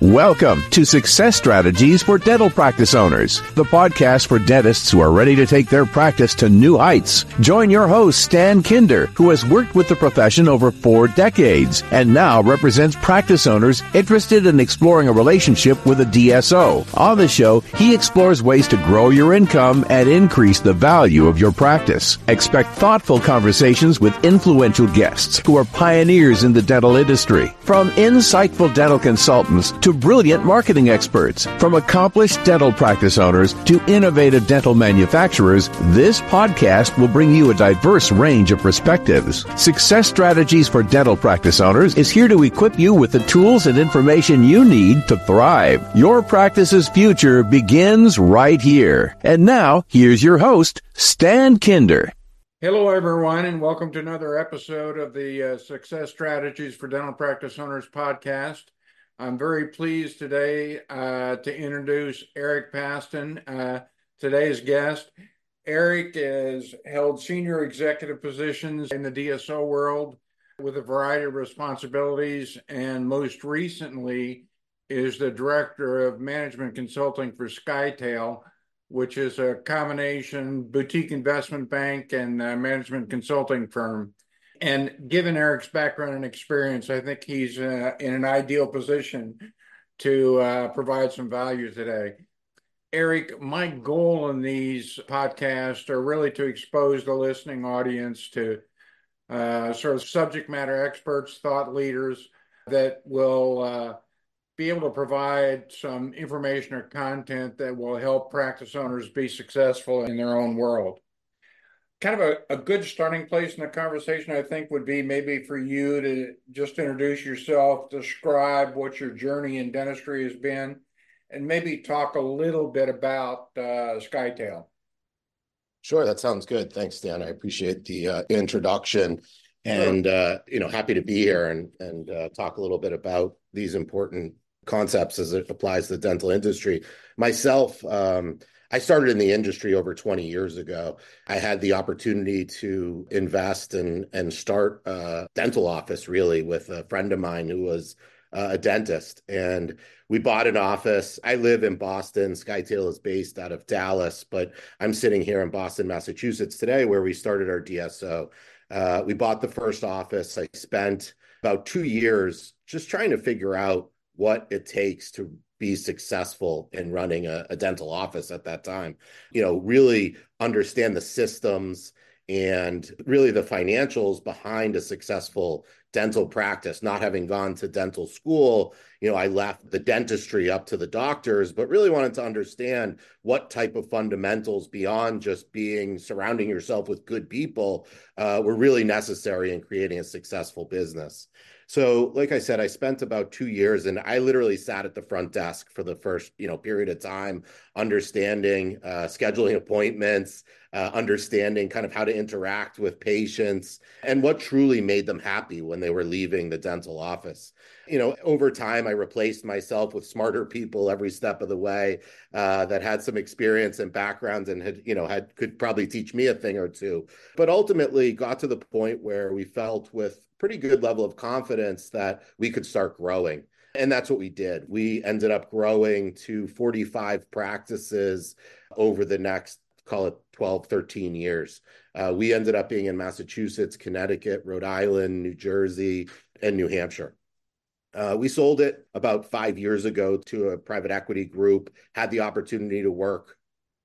Welcome to Success Strategies for Dental Practice Owners, the podcast for dentists who are ready to take their practice to new heights. Join your host, Stan Kinder, who has worked with the profession over four decades and now represents practice owners interested in exploring a relationship with a DSO. On the show, he explores ways to grow your income and increase the value of your practice. Expect thoughtful conversations with influential guests who are pioneers in the dental industry. From insightful dental consultants to brilliant marketing experts, from accomplished dental practice owners to innovative dental manufacturers, this podcast will bring you a diverse range of perspectives. Success Strategies for Dental Practice Owners is here to equip you with the tools and information you need to thrive. Your practice's future begins right here. And now, here's your host, Stan Kinder. Hello, everyone, and welcome to another episode of the uh, Success Strategies for Dental Practice Owners podcast. I'm very pleased today uh, to introduce Eric Pastan, uh, today's guest. Eric has held senior executive positions in the DSO world with a variety of responsibilities, and most recently is the director of management consulting for SkyTail, which is a combination boutique investment bank and uh, management consulting firm. And given Eric's background and experience, I think he's uh, in an ideal position to uh, provide some value today. Eric, my goal in these podcasts are really to expose the listening audience to uh, sort of subject matter experts, thought leaders that will uh, be able to provide some information or content that will help practice owners be successful in their own world kind of a, a good starting place in the conversation, I think, would be maybe for you to just introduce yourself, describe what your journey in dentistry has been, and maybe talk a little bit about uh, SkyTail. Sure, that sounds good. Thanks, Dan. I appreciate the uh, introduction, and uh, you know, happy to be here and and uh, talk a little bit about these important concepts as it applies to the dental industry. Myself. Um, I started in the industry over 20 years ago. I had the opportunity to invest and and start a dental office really with a friend of mine who was uh, a dentist and we bought an office. I live in Boston. SkyTail is based out of Dallas, but I'm sitting here in Boston, Massachusetts today where we started our DSO. Uh, we bought the first office. I spent about two years just trying to figure out what it takes to be successful in running a, a, dental office at that time. You know, really understand the systems and really the financials behind a successful dental practice. Not having gone to dental school, you know, I left the dentistry up to the doctors, but really wanted to understand what type of fundamentals beyond just being surrounding yourself with good people uh, were really necessary in creating a successful business. So, like I said, I spent about two years and I literally sat at the front desk for the first, you know, period of time, understanding, uh, scheduling appointments, uh, understanding kind of how to interact with patients and what truly made them happy when they were leaving the dental office. You know, over time, I replaced myself with smarter people every step of the way uh, that had some experience and backgrounds and had, you know, had could probably teach me a thing or two. But ultimately, got to the point where we felt with pretty good level of confidence that we could start growing. And that's what we did. We ended up growing to 45 practices over the next, call it 12, 13 years. Uh, we ended up being in Massachusetts, Connecticut, Rhode Island, New Jersey, and New Hampshire. Uh, we sold it about five years ago to a private equity group, had the opportunity to work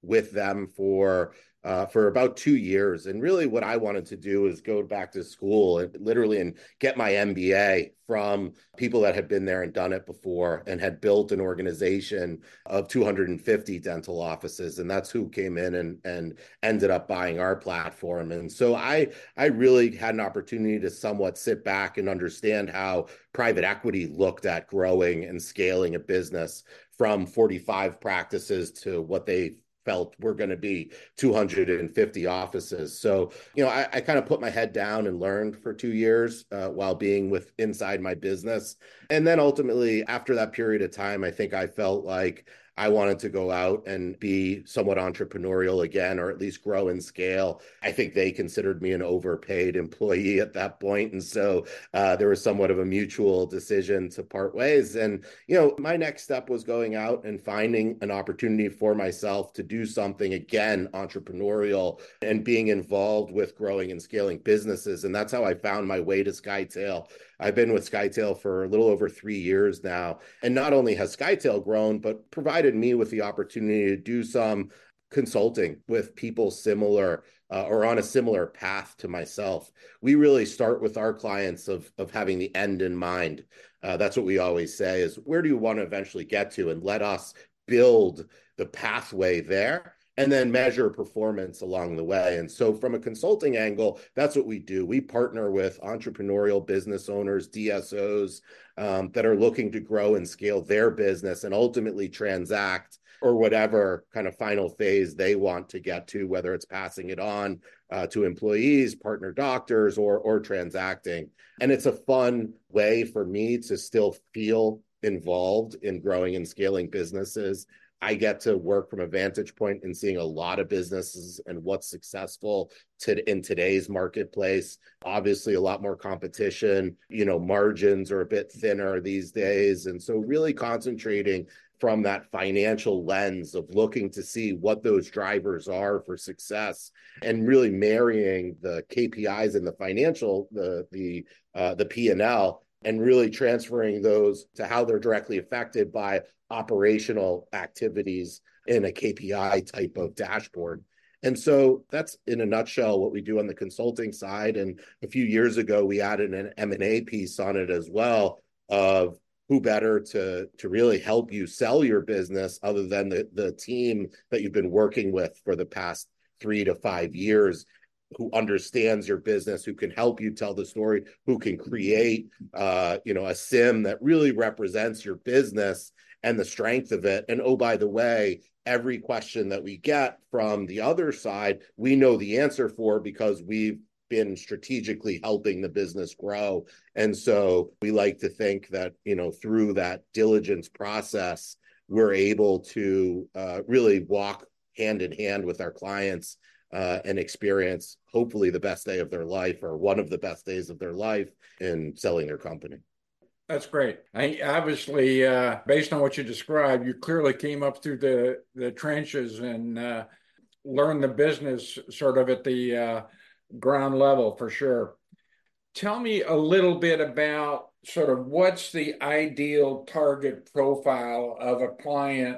with them for uh, for about two years. And really, what I wanted to do is go back to school and literally and get my MBA from people that had been there and done it before and had built an organization of 250 dental offices. And that's who came in and, and ended up buying our platform. And so I, I really had an opportunity to somewhat sit back and understand how private equity looked at growing and scaling a business from 45 practices to what they felt we're going to be 250 offices. So, you know, I, I kind of put my head down and learned for two years uh, while being with inside my business. And then ultimately, after that period of time, I think I felt like I wanted to go out and be somewhat entrepreneurial again, or at least grow and scale. I think they considered me an overpaid employee at that point, and so uh, there was somewhat of a mutual decision to part ways. And you know, my next step was going out and finding an opportunity for myself to do something again entrepreneurial and being involved with growing and scaling businesses. And that's how I found my way to SkyTail. I've been with SkyTail for a little over three years now. And not only has SkyTail grown, but provided me with the opportunity to do some consulting with people similar uh, or on a similar path to myself. We really start with our clients of, of having the end in mind. Uh, that's what we always say is where do you want to eventually get to and let us build the pathway there and then measure performance along the way. And so, from a consulting angle, that's what we do. We partner with entrepreneurial business owners, DSOs um, that are looking to grow and scale their business and ultimately transact or whatever kind of final phase they want to get to, whether it's passing it on uh, to employees, partner doctors, or or transacting. And it's a fun way for me to still feel involved in growing and scaling businesses I get to work from a vantage point in seeing a lot of businesses and what's successful to, in today's marketplace. Obviously, a lot more competition. You know, margins are a bit thinner these days, and so really concentrating from that financial lens of looking to see what those drivers are for success and really marrying the KPIs and the financial the the uh, the P and L and really transferring those to how they're directly affected by operational activities in a KPI type of dashboard. And so that's in a nutshell what we do on the consulting side. And a few years ago, we added an M&A piece on it as well of who better to to really help you sell your business other than the, the team that you've been working with for the past three to five years who understands your business, who can help you tell the story, who can create, uh, you know, a CIM that really represents your business and the strength of it. And oh, by the way, every question that we get from the other side, we know the answer for because we've been strategically helping the business grow. And so we like to think that, you know, through that diligence process, we're able to uh, really walk hand in hand with our clients uh, and experience hopefully the best day of their life or one of the best days of their life in selling their company. That's great. I obviously, uh, based on what you described, you clearly came up through the the trenches and uh, learned the business sort of at the uh, ground level for sure. Tell me a little bit about sort of what's the ideal target profile of a client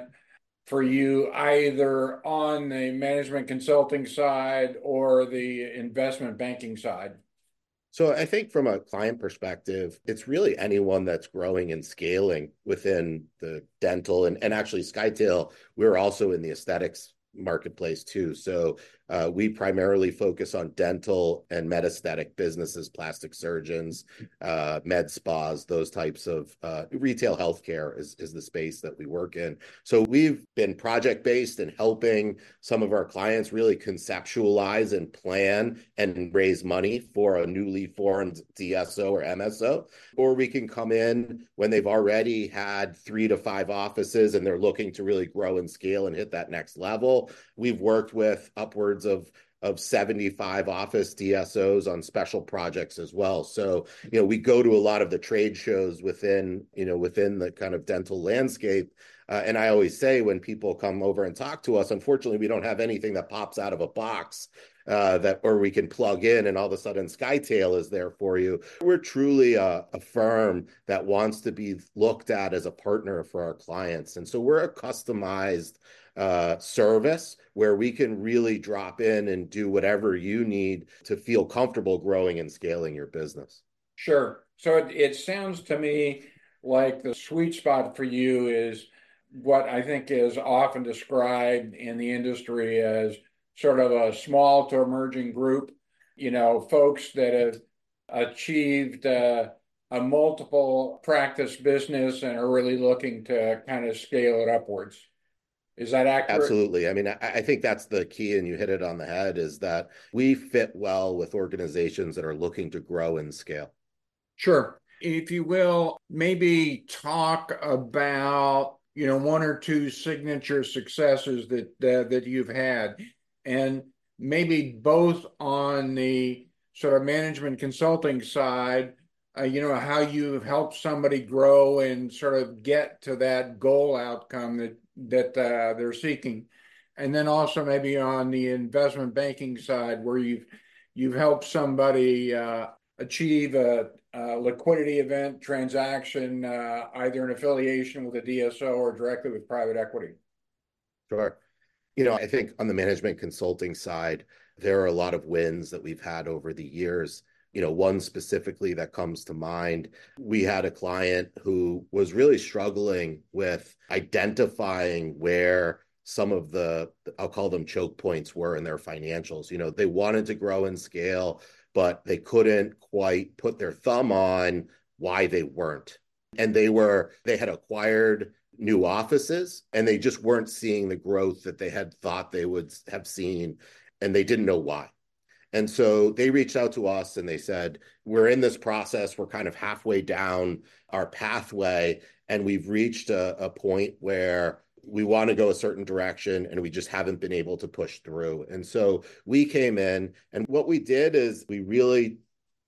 for you either on the management consulting side or the investment banking side? So I think from a client perspective, it's really anyone that's growing and scaling within the dental and, and actually SkyTail, we're also in the aesthetics marketplace too. So we primarily focus on dental and med aesthetic businesses, plastic surgeons, uh, med spas, those types of uh, retail healthcare is, is the space that we work in. So we've been project based and helping some of our clients really conceptualize and plan and raise money for a newly formed DSO or MSO. Or we can come in when they've already had three to five offices and they're looking to really grow and scale and hit that next level. We've worked with upwards of of 75 office DSOs on special projects as well. So, you know, we go to a lot of the trade shows within, you know, within the kind of dental landscape. Uh, and I always say when people come over and talk to us, unfortunately, we don't have anything that pops out of a box uh, that or we can plug in and all of a sudden SkyTail is there for you. We're truly a, firm that wants to be looked at as a partner for our clients. And so we're a customized uh, service where we can really drop in and do whatever you need to feel comfortable growing and scaling your business. Sure. So it, it sounds to me like the sweet spot for you is what I think is often described in the industry as sort of a small to emerging group, you know, folks that have achieved uh, a multiple practice business and are really looking to kind of scale it upwards. Is that accurate? Absolutely. I mean, I, I, think that's the key, and you hit it on the head is that we fit well with organizations that are looking to grow and scale. Sure. If you will, maybe talk about you know, one or two signature successes that uh, that you've had, and maybe both on the sort of management consulting side, uh, you know, how you've helped somebody grow and sort of get to that goal outcome that that uh, they're seeking, and then also maybe on the investment banking side where you've you've helped somebody uh, achieve a, a, liquidity event transaction, uh, either an affiliation with a DSO or directly with private equity. Sure. You know, I think on the management consulting side, there are a lot of wins that we've had over the years. You know, one specifically that comes to mind, we had a client who was really struggling with identifying where some of the I'll call them choke points were in their financials. You know, they wanted to grow and scale, but they couldn't quite put their thumb on why they weren't. And they were they had acquired new offices and they just weren't seeing the growth that they had thought they would have seen and they didn't know why. And so they reached out to us and they said, We're in this process. We're kind of halfway down our pathway, and we've reached a, a point where we want to go a certain direction and we just haven't been able to push through. And so we came in, and what we did is we really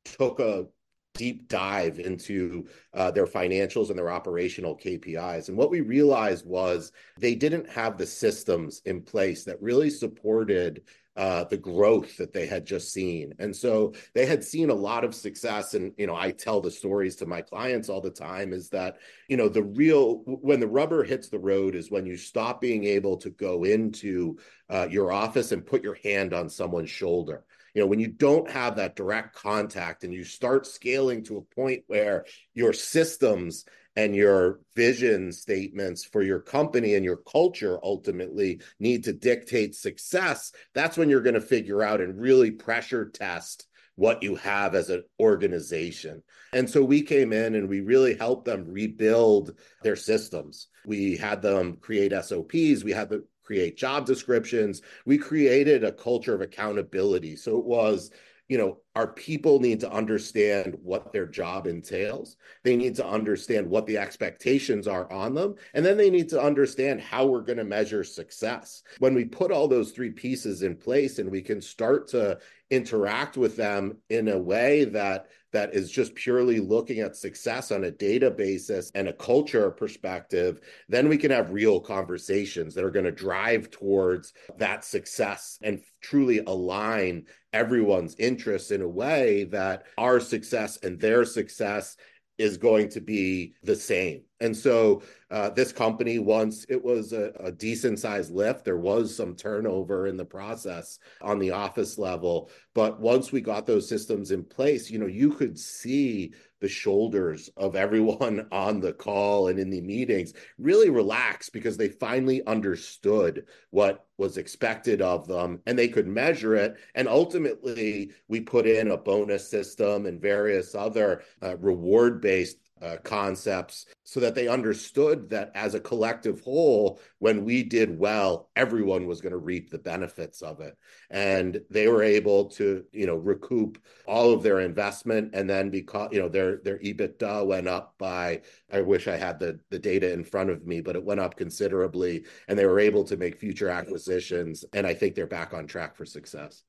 took a deep dive into uh, their financials and their operational KPIs. And what we realized was they didn't have the systems in place that really supported uh, the growth that they had just seen. And so they had seen a lot of success. And, you know, I tell the stories to my clients all the time is that, you know, the real, when the rubber hits the road is when you stop being able to go into uh, your office and put your hand on someone's shoulder you know when you don't have that direct contact and you start scaling to a point where your systems and your vision statements for your company and your culture ultimately need to dictate success, that's when you're going to figure out and really pressure test what you have as an organization. And so we came in and we really helped them rebuild their systems. We had them create SOPs, we had them create job descriptions, we created a culture of accountability. So it was you know, our people need to understand what their job entails. They need to understand what the expectations are on them. And then they need to understand how we're going to measure success. When we put all those three pieces in place and we can start to interact with them in a way that that is just purely looking at success on a data basis and a culture perspective, then we can have real conversations that are going to drive towards that success and truly align everyone's interests in a way that our success and their success is going to be the same. And so uh, this company, once it was a, a decent sized lift, there was some turnover in the process on the office level. But once we got those systems in place, you know, you could see the shoulders of everyone on the call and in the meetings really relax because they finally understood what was expected of them and they could measure it. And ultimately, we put in a bonus system and various other uh, reward based uh, concepts so that they understood that as a collective whole, when we did well, everyone was going to reap the benefits of it. And they were able to, you know, recoup all of their investment. And then because, you know, their, their EBITDA went up by, I wish I had the, the data in front of me, but it went up considerably and they were able to make future acquisitions. And I think they're back on track for success.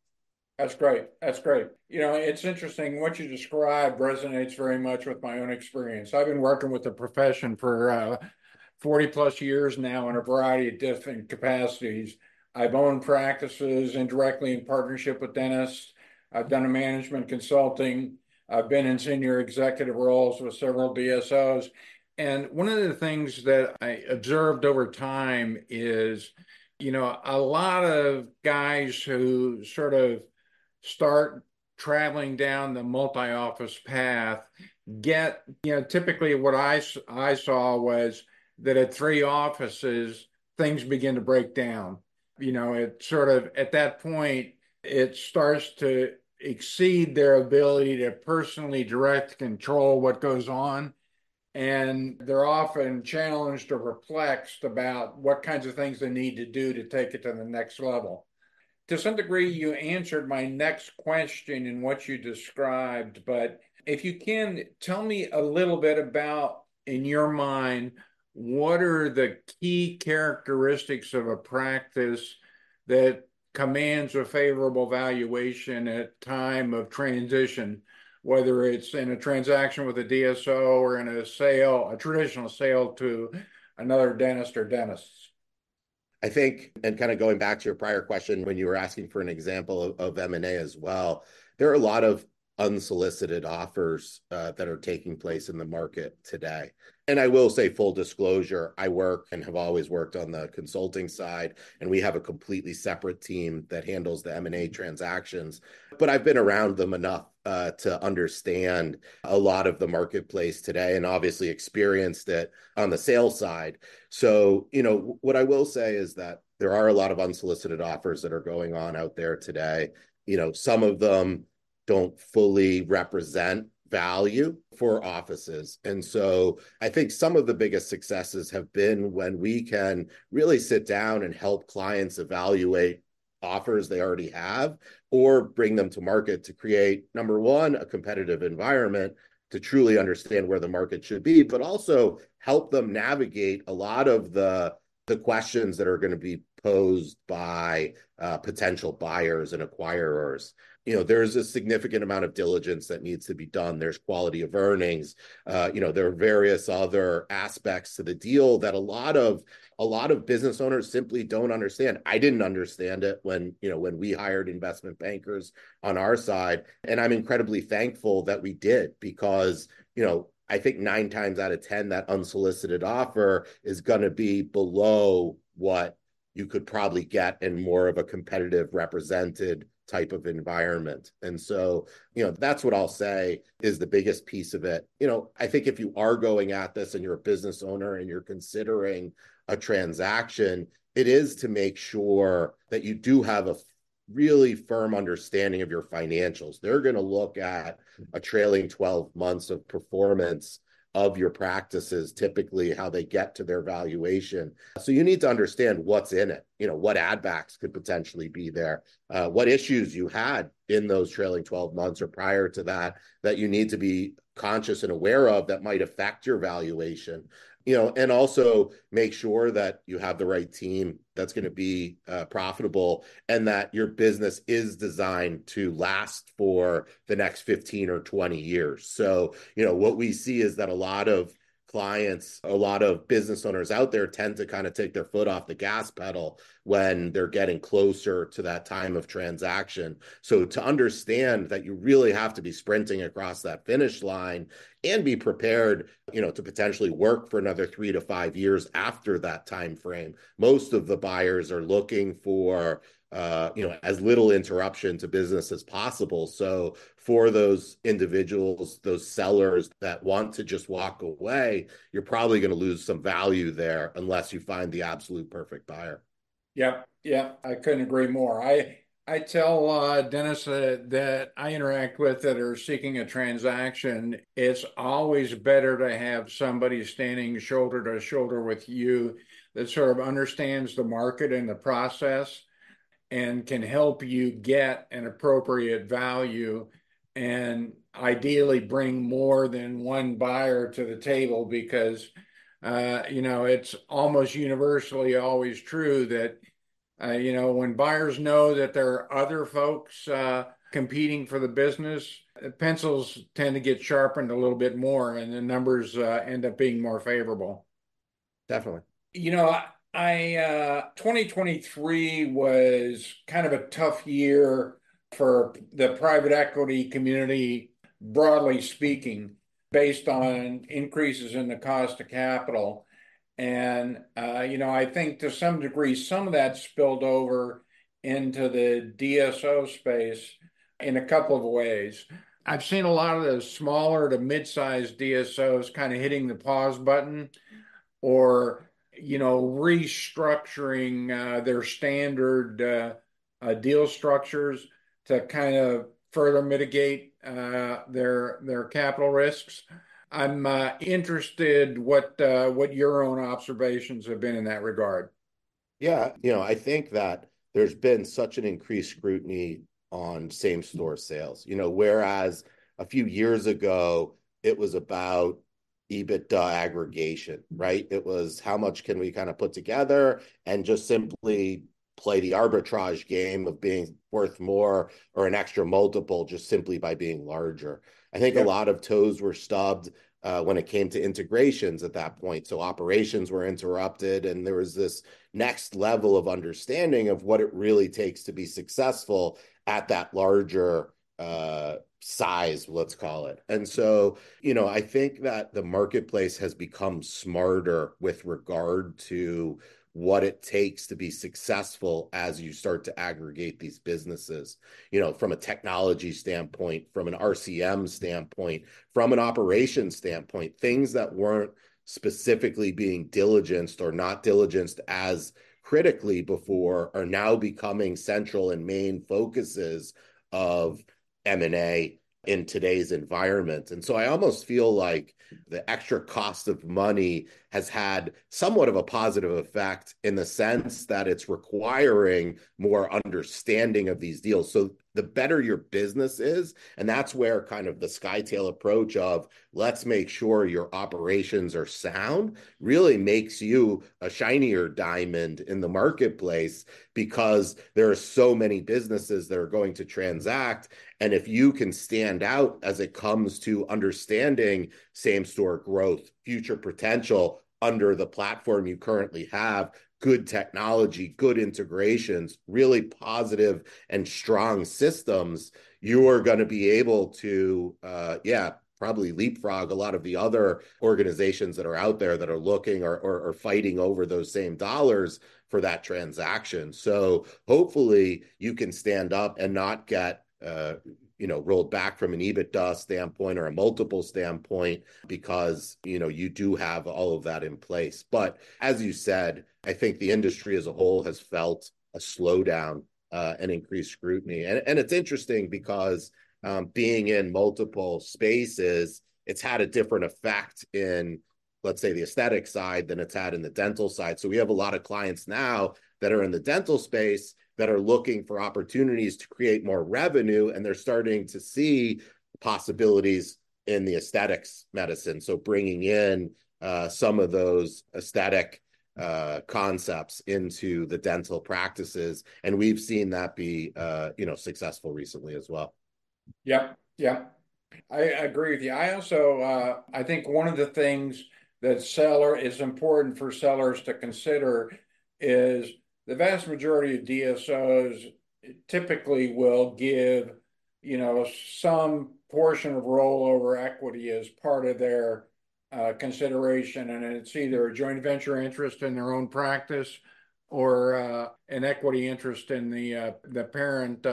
That's great. That's great. You know, it's interesting. What you described resonates very much with my own experience. I've been working with the profession for uh, 40 plus years now in a variety of different capacities. I've owned practices indirectly in partnership with dentists. I've done a management consulting. I've been in senior executive roles with several DSOs. And one of the things that I observed over time is, you know, a lot of guys who sort of start traveling down the multi-office path get you know typically what i i saw was that at three offices things begin to break down. You know it sort of at that point it starts to exceed their ability to personally direct control what goes on. And they're often challenged or perplexed about what kinds of things they need to do to take it to the next level to some degree, you answered my next question in what you described, but if you can tell me a little bit about, in your mind, what are the key characteristics of a practice that commands a favorable valuation at time of transition, whether it's in a transaction with a DSO or in a sale, a traditional sale to another dentist or dentists? I think, and kind of going back to your prior question when you were asking for an example of, of M&A as well, there are a lot of unsolicited offers uh, that are taking place in the market today. And I will say, full disclosure, I work and have always worked on the consulting side, and we have a completely separate team that handles the M&A transactions. But I've been around them enough uh, to understand a lot of the marketplace today and obviously experienced it on the sales side. So, you know, what I will say is that there are a lot of unsolicited offers that are going on out there today. You know, some of them don't fully represent value for offices. And so I think some of the biggest successes have been when we can really sit down and help clients evaluate offers they already have or bring them to market to create number one a competitive environment to truly understand where the market should be but also help them navigate a lot of the the questions that are going to be posed by uh, potential buyers and acquirers. You know there's a significant amount of diligence that needs to be done. There's quality of earnings uh, you know there are various other aspects to the deal that a lot of a lot of business owners simply don't understand. I didn't understand it when you know when we hired investment bankers on our side and i'm incredibly thankful that we did because you know i think nine times out of ten that unsolicited offer is going to be below what you could probably get in more of a competitive represented type of environment. And so, you know, that's what I'll say is the biggest piece of it. You know, I think if you are going at this and you're a business owner and you're considering a transaction, it is to make sure that you do have a really firm understanding of your financials. They're going to look at a trailing 12 months of performance of your practices, typically how they get to their valuation. So you need to understand what's in it. You know, what add backs could potentially be there, uh, what issues you had in those trailing 12 months or prior to that that you need to be conscious and aware of that might affect your valuation you know, and also make sure that you have the right team that's going to be uh, profitable and that your business is designed to last for the next 15 or 20 years. So, you know, what we see is that a lot of clients, a lot of business owners out there tend to kind of take their foot off the gas pedal when they're getting closer to that time of transaction. So to understand that you really have to be sprinting across that finish line and be prepared, you know, to potentially work for another 3 to 5 years after that time frame. Most of the buyers are looking for uh, you know, as little interruption to business as possible. So for those individuals, those sellers that want to just walk away, you're probably going to lose some value there unless you find the absolute perfect buyer. Yep, yeah, I couldn't agree more. I I tell uh, dentists uh, that I interact with that are seeking a transaction. It's always better to have somebody standing shoulder to shoulder with you that sort of understands the market and the process and can help you get an appropriate value and ideally bring more than one buyer to the table because uh, you know it's almost universally always true that uh, you know when buyers know that there are other folks uh, competing for the business pencils tend to get sharpened a little bit more and the numbers uh, end up being more favorable. Definitely. You know I uh, 2023 was kind of a tough year for the private equity community, broadly speaking, based on increases in the cost of capital. And, uh, you know, I think to some degree, some of that spilled over into the DSO space in a couple of ways. I've seen a lot of the smaller to mid sized DSOs kind of hitting the pause button or you know, restructuring uh, their standard uh, uh, deal structures to kind of further mitigate their their capital risks. I'm interested what what your own observations have been in that regard. Yeah, you know, I think that there's been such an increased scrutiny on same store sales. You know, whereas a few years ago it was about EBITDA aggregation, right? It was how much can we kind of put together and just simply play the arbitrage game of being worth more or an extra multiple just simply by being larger. I think yeah. a lot of toes were stubbed uh, when it came to integrations at that point. So operations were interrupted, and there was this next level of understanding of what it really takes to be successful at that larger uh, size, let's call it. And so, you know, I think that the marketplace has become smarter with regard to what it takes to be successful as you start to aggregate these businesses you know from a technology standpoint from an rcm standpoint from an operation standpoint things that weren't specifically being diligenced or not diligenced as critically before are now becoming central and main focuses of m&a in today's environment. And so I almost feel like the extra cost of money has had somewhat of a positive effect in the sense that it's requiring more understanding of these deals. So the better your business is. And that's where kind of the Skytail approach of let's make sure your operations are sound really makes you a shinier diamond in the marketplace because there are so many businesses that are going to transact. And if you can stand out as it comes to understanding same store growth, future potential, under the platform you currently have good technology, good integrations, really positive and strong systems, you are going to be able to, uh, yeah, probably leapfrog a lot of the other organizations that are out there that are looking or, or, or fighting over those same dollars for that transaction. So hopefully you can stand up and not get you know rolled back from an EBITDA standpoint or a multiple standpoint because you know you do have all of that in place. But as you said, I think the industry as a whole has felt a slowdown uh, and increased scrutiny, and and it's interesting because um, being in multiple spaces, it's had a different effect in let's say the aesthetic side than it's had in the dental side. So we have a lot of clients now that are in the dental space that are looking for opportunities to create more revenue and they're starting to see possibilities in the aesthetics medicine. So bringing in uh, some of those aesthetic uh, concepts into the dental practices. And we've seen that be uh, you know successful recently as well. Yeah. Yeah. I agree with you. I also uh, i think one of the things that seller is important for sellers to consider is the vast majority of DSOs typically will give, you know, some portion of rollover equity as part of their uh, consideration, and it's either a joint venture interest in their own practice or uh, an equity interest in the uh, the parent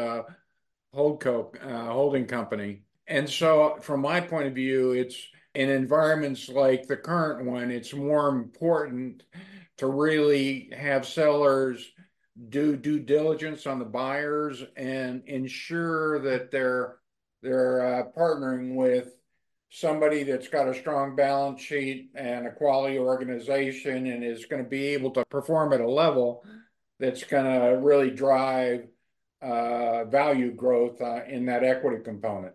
holding company. And so, from my point of view, it's in environments like the current one, it's more important to really have sellers do due diligence on the buyers and ensure that they're they're uh, partnering with somebody that's got a strong balance sheet and a quality organization and is going to be able to perform at a level that's going to really drive uh, value growth uh, in that equity component.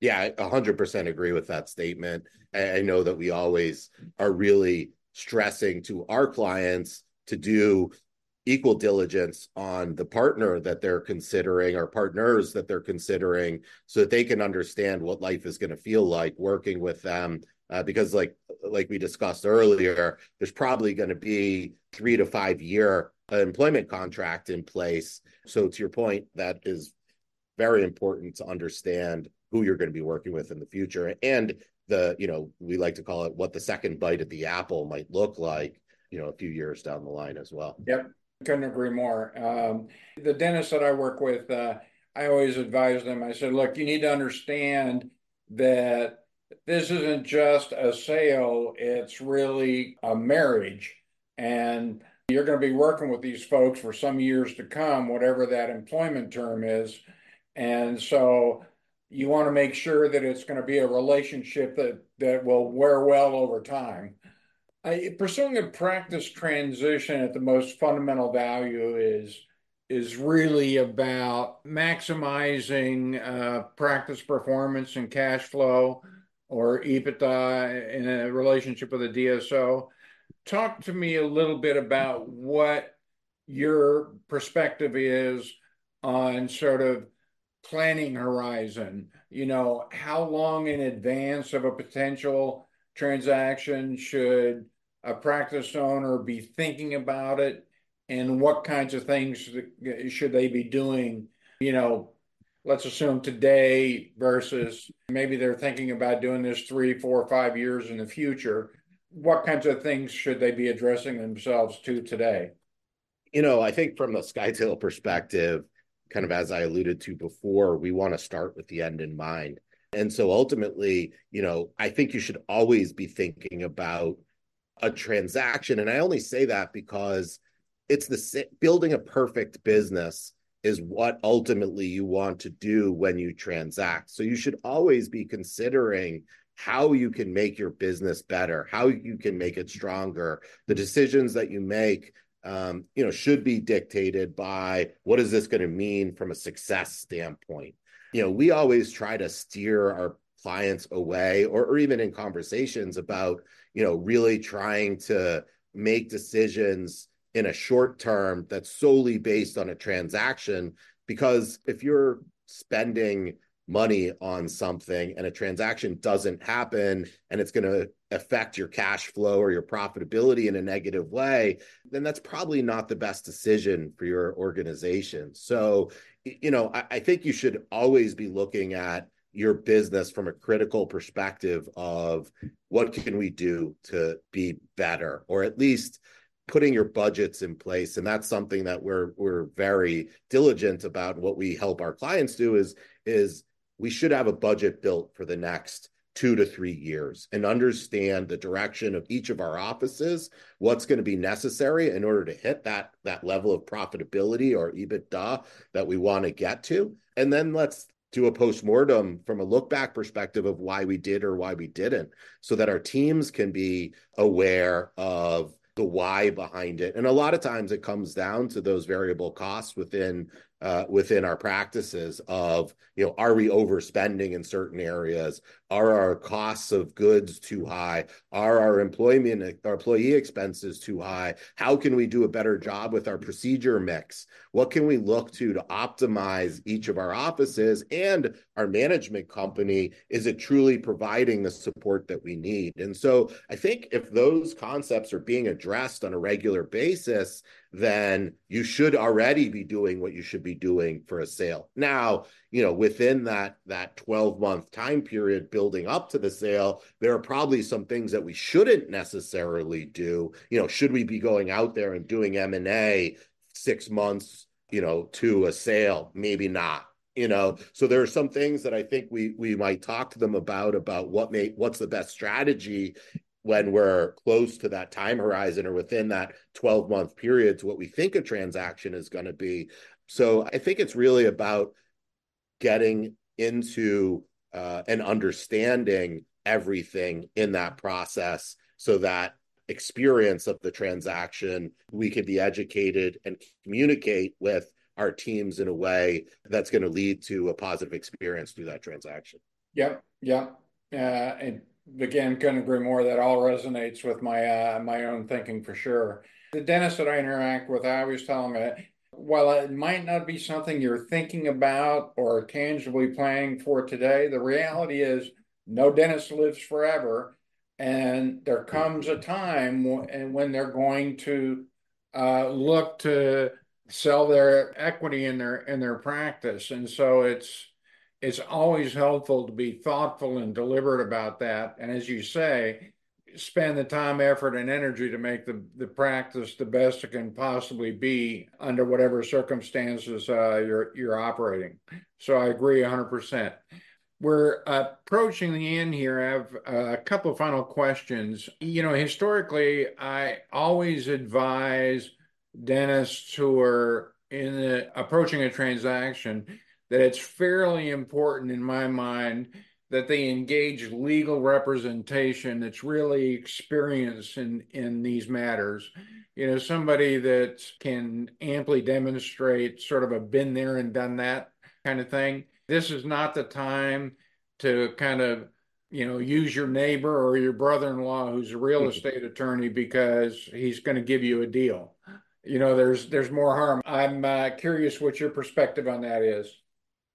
Yeah, I 100% agree with that statement. I know that we always are really stressing to our clients to do equal diligence on the partner that they're considering or partners that they're considering so that they can understand what life is going to feel like working with them. Uh, because like like we discussed earlier there's probably going to be three to five year employment contract in place. So to your point that is very important to understand who you're going to be working with in the future and the you know we like to call it what the second bite at the apple might look like you know a few years down the line as well. Yep. Couldn't agree more. Um, the dentists that i work with uh, i always advise them. I said look you need to understand that this isn't just a sale it's really a marriage. And you're going to be working with these folks for some years to come whatever that employment term is. And so you want to make sure that it's going to be a relationship that that will wear well over time. I, pursuing a practice transition at the most fundamental value is is really about maximizing uh, practice performance and cash flow or EBITDA in a relationship with a DSO. Talk to me a little bit about what your perspective is on sort of planning horizon. You know, how long in advance of a potential transaction should a practice owner be thinking about it? And what kinds of things should they be doing? You know, let's assume today versus maybe they're thinking about doing this three, four, five years in the future. What kinds of things should they be addressing themselves to today? You know, I think from the SkyTail perspective, kind of as I alluded to before, we want to start with the end in mind. And so ultimately, you know, I think you should always be thinking about a transaction. And I only say that because it's the building a perfect business is what ultimately you want to do when you transact. So you should always be considering how you can make your business better, how you can make it stronger. The decisions that you make, Um, you know, should be dictated by what is this going to mean from a success standpoint. You know, we always try to steer our clients away, or, or even in conversations about, you know, really trying to make decisions in a short term that's solely based on a transaction. Because if you're spending money on something and a transaction doesn't happen and it's going to affect your cash flow or your profitability in a negative way, then that's probably not the best decision for your organization. So, you know, I, I think you should always be looking at your business from a critical perspective of what can we do to be better or at least putting your budgets in place and that's something that we're we're very diligent about what we help our clients do is is we should have a budget built for the next two to three years and understand the direction of each of our offices what's going to be necessary in order to hit that that level of profitability or ebitda that we want to get to and then let's do a post-mortem from a look back perspective of why we did or why we didn't so that our teams can be aware of the why behind it. And a lot of times it comes down to those variable costs within uh, within our practices of you know are we overspending in certain areas? Are our costs of goods too high? Are our employment our employee expenses too high? How can we do a better job with our procedure mix? What can we look to to optimize each of our offices and our management company? Is it truly providing the support that we need? And so i think if those concepts are being addressed on a regular basis then you should already be doing what you should be doing for a sale. Now, you know, within that that 12 month time period building up to the sale, there are probably some things that we shouldn't necessarily do. You know, should we be going out there and doing M&A 6 months, you know, to a sale? Maybe not you know so there are some things that i think we we might talk to them about about what may what's the best strategy when we're close to that time horizon or within that 12 month period to what we think a transaction is going to be. So I think it's really about getting into uh, and understanding everything in that process so that experience of the transaction we can be educated and communicate with our teams in a way that's going to lead to a positive experience through that transaction. Yep, yep. Uh, and again, couldn't agree more. That all resonates with my uh, my own thinking for sure. The dentist that I interact with, I always tell them, uh, while it might not be something you're thinking about or tangibly planning for today, the reality is no dentist lives forever, and there comes a time when, when they're going to uh, look to sell their equity in their in their practice, and so it's it's always helpful to be thoughtful and deliberate about that. And as you say, spend the time, effort, and energy to make the, the practice the best it can possibly be under whatever circumstances uh, you're you're operating. So I agree 100%. We're approaching the end here. I have a couple of final questions. You know, historically, I always advise dentists who are in the, approaching a transaction that it's fairly important in my mind that they engage legal representation that's really experienced in, in these matters. You know, somebody that can amply demonstrate sort of a been there and done that kind of thing. This is not the time to kind of you know, use your neighbor or your brother-in-law who's a real estate attorney because he's going to give you a deal. You know, there's there's more harm. I'm uh, curious what your perspective on that is.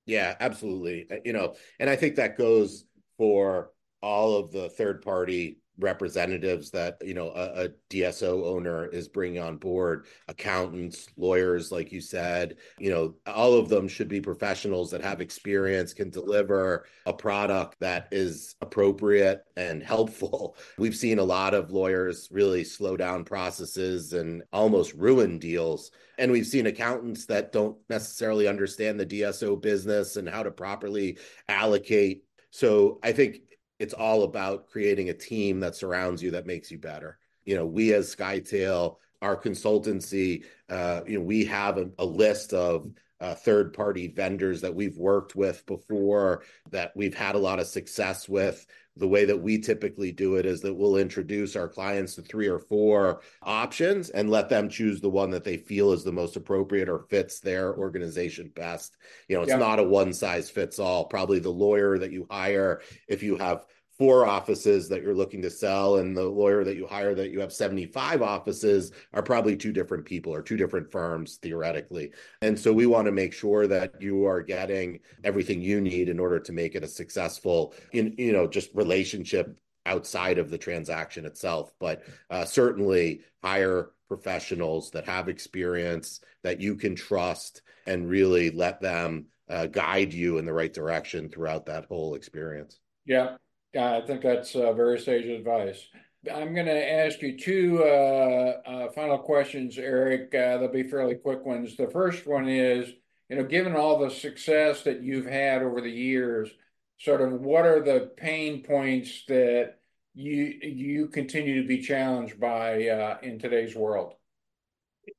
Yeah, absolutely. Uh, you know, and I think that goes for all of the third party representatives that you know a, a, DSO owner is bringing on board accountants lawyers like you said you know all of them should be professionals that have experience can deliver a product that is appropriate and helpful. We've seen a lot of lawyers really slow down processes and almost ruin deals. And we've seen accountants that don't necessarily understand the DSO business and how to properly allocate. So I think it's all about creating a team that surrounds you that makes you better. You know, we as SkyTail, our consultancy, uh, you know, we have a, a list of uh, third party vendors that we've worked with before that we've had a lot of success with. The way that we typically do it is that we'll introduce our clients to three or four options and let them choose the one that they feel is the most appropriate or fits their organization best. You know, it's yeah. not a one size fits all. Probably the lawyer that you hire, if you have four offices that you're looking to sell and the lawyer that you hire that you have 75 offices are probably two different people or two different firms theoretically. And so we want to make sure that you are getting everything you need in order to make it a successful in you know just relationship outside of the transaction itself. But uh, certainly hire professionals that have experience that you can trust and really let them uh, guide you in the right direction throughout that whole experience. Yeah I think that's uh, very sage advice. I'm going to ask you two uh, uh, final questions, Eric. They'll be fairly quick ones. The first one is, you know, given all the success that you've had over the years, sort of what are the pain points that you you continue to be challenged by in today's world?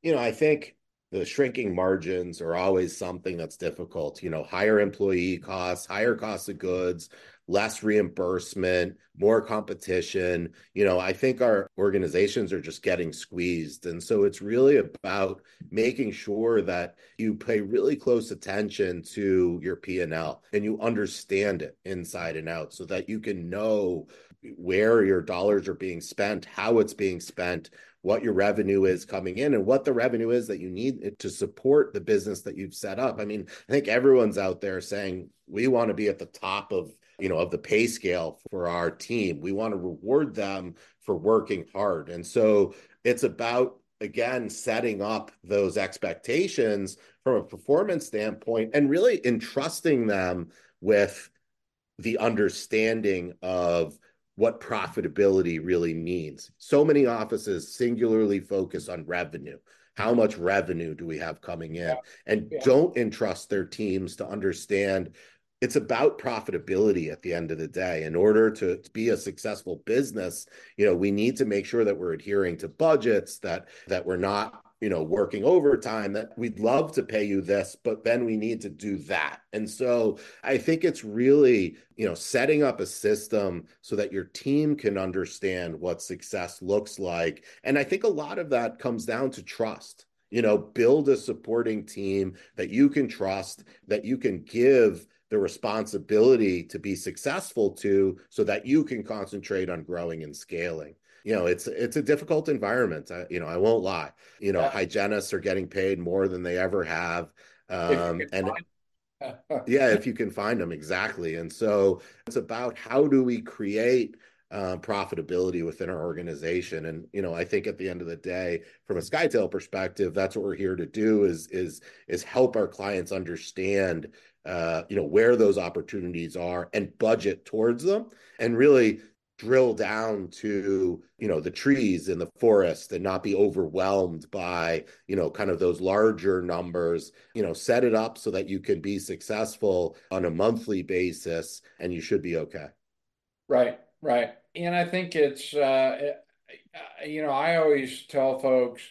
You know, I think the shrinking margins are always something that's difficult. You know, higher employee costs, higher costs of goods, less reimbursement, more competition. You know, I think our organizations are just getting squeezed. And so it's really about making sure that you pay really close attention to your P&L and you understand it inside and out so that you can know where your dollars are being spent, how it's being spent, what your revenue is coming in and what the revenue is that you need to support the business that you've set up. I mean, I think everyone's out there saying we want to be at the top of you know of the pay scale for our team we want to reward them for working hard and so it's about again setting up those expectations from a performance standpoint and really entrusting them with the understanding of what profitability really means. So many offices singularly focus on revenue. How much revenue do we have coming in? And yeah. don't entrust their teams to understand it's about profitability at the end of the day. In order to, to, be a successful business you know we need to make sure that we're adhering to budgets that that we're not you know working overtime that we'd love to pay you this but then we need to do that. And so i think it's really you know setting up a system so that your team can understand what success looks like. And i think a lot of that comes down to trust. You know build a supporting team that you can trust that you can give the responsibility to be successful to so that you can concentrate on growing and scaling. You know it's it's a difficult environment I, you know i won't lie. You know yeah. hygienists are getting paid more than they ever have um, and yeah if you can find them exactly. And so it's about how do we create uh, profitability within our organization. And you know i think at the end of the day from a skytail perspective that's what we're here to do is is is help our clients understand uh, you know where those opportunities are and budget towards them and really drill down to you know the trees in the forest and not be overwhelmed by you know kind of those larger numbers you know set it up so that you can be successful on a monthly basis and you should be okay. Right right. And i think it's uh you know i always tell folks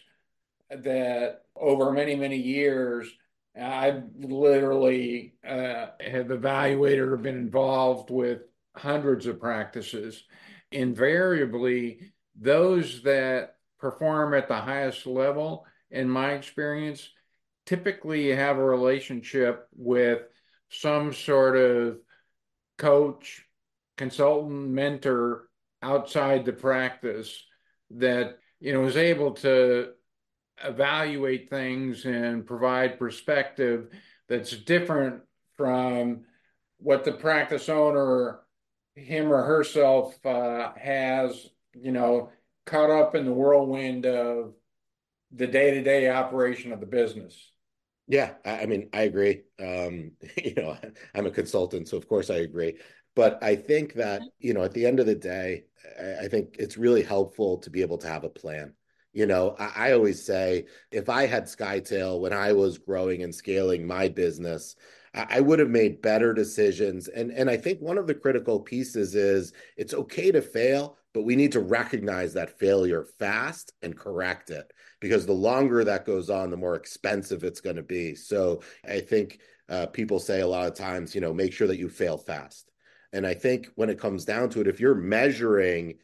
that over many many years I've literally uh, have evaluated or been involved with hundreds of practices. Invariably, those that perform at the highest level, in my experience, typically have a relationship with some sort of coach, consultant mentor outside the practice that you know is able to evaluate things and provide perspective that's different from what the practice owner him or herself uh, has you know caught up in the whirlwind of the day-to-day operation of the business. Yeah i mean i agree. Um, you know i'm a consultant so of course i agree. But i think that you know at the end of the day i think it's really helpful to be able to have a plan you know, I, I, always say if I had Skytail when I was growing and scaling my business, I, would have made better decisions. And and I think one of the critical pieces is it's okay to fail, but we need to recognize that failure fast and correct it because the longer that goes on, the more expensive it's going to be. So I think uh, people say a lot of times, you know, make sure that you fail fast. And I think when it comes down to it, if you're measuring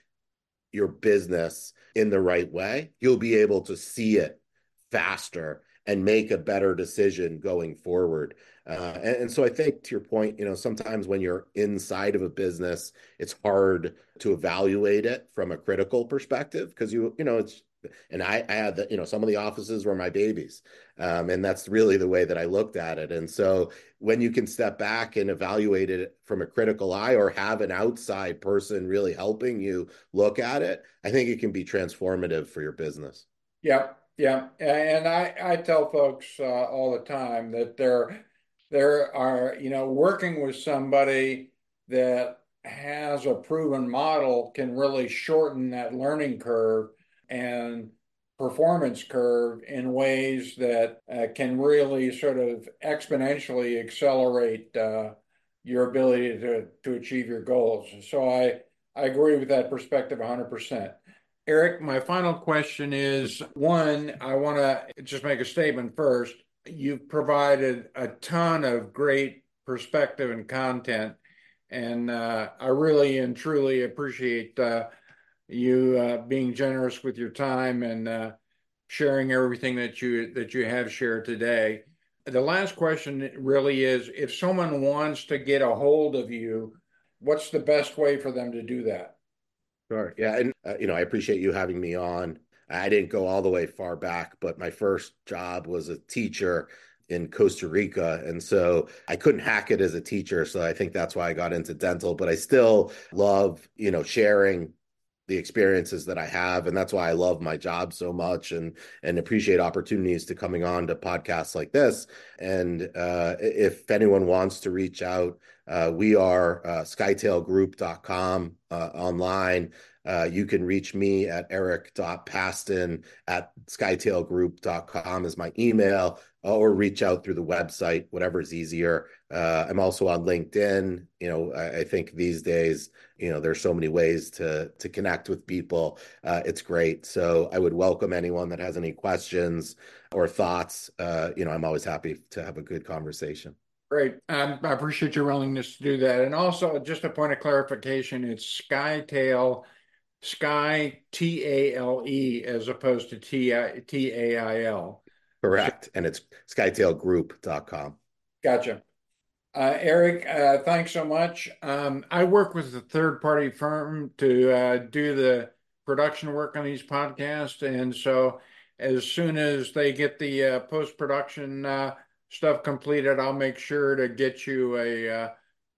your business in the right way, you'll be able to see it faster and make a better decision going forward. Uh, and, and, so I think to your point, you know, sometimes when you're inside of a business, it's hard to evaluate it from a critical perspective because you, you know, it's and I, I had the, you know, some of the offices were my babies. Um, and that's really the way that I looked at it. And so when you can step back and evaluate it from a critical eye or have an outside person really helping you look at it, I think it can be transformative for your business. Yeah. Yeah. And I, I tell folks uh, all the time that there, there are, you know, working with somebody that has a proven model can really shorten that learning curve and performance curve in ways that uh, can really sort of exponentially accelerate uh, your ability to, to achieve your goals. So I, I agree with that perspective 100%. Eric, my final question is one, I want to just make a statement first. You've provided a ton of great perspective and content, and uh, I really and truly appreciate uh, you uh, being generous with your time and uh, sharing everything that you that you have shared today. The last question really is: if someone wants to get a hold of you, what's the best way for them to do that? Sure. Yeah, and uh, you know, I appreciate you having me on. I didn't go all the way far back, but my first job was a teacher in Costa Rica. And so I couldn't hack it as a teacher. So I think that's why I got into dental, but I still love, you know, sharing the experiences that I have, and that's why I love my job so much, and and appreciate opportunities to coming on to podcasts like this. And uh, if anyone wants to reach out, uh, we are uh, skytailgroup.com uh, online. Uh, you can reach me at eric.pastan at skytailgroup.com is my email, or reach out through the website, whatever is easier. Uh, I'm also on LinkedIn. You know, I, I, think these days, you know, there's so many ways to to connect with people. Uh, it's great. So I would welcome anyone that has any questions or thoughts. Uh, you know, I'm always happy to have a good conversation. Great. Um, I appreciate your willingness to do that. And also, just a point of clarification: it's Skytail, Sky T A L E, as opposed to T T A I L. Correct. And it's skytailgroup.com. Gotcha. Uh, Eric, uh, thanks so much. Um, I work with a third party firm to uh, do the production work on these podcasts. And so as soon as they get the uh, post production uh, stuff completed, I'll make sure to get you a, uh,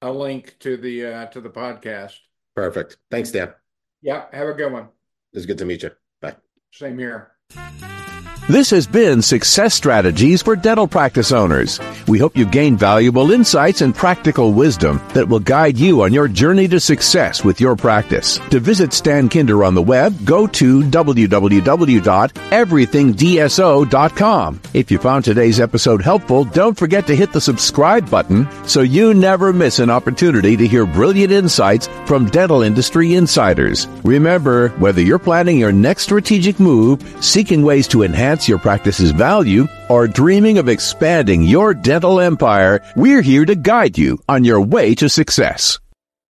a link to the, to the podcast. Perfect. Thanks, Dan. Yeah. Have a good one. It's good to meet you. Bye. Same here. This has been Success Strategies for Dental Practice Owners. We hope you gained valuable insights and practical wisdom that will guide you on your journey to success with your practice. To visit Dan Kinder on the web, go to www.everythingdso.com. If you found today's episode helpful, don't forget to hit the subscribe button so you never miss an opportunity to hear brilliant insights from dental industry insiders. Remember, whether you're planning your next strategic move, seeking ways to enhance enhance your practice's value, or dreaming of expanding your dental empire, we're here to guide you on your way to success.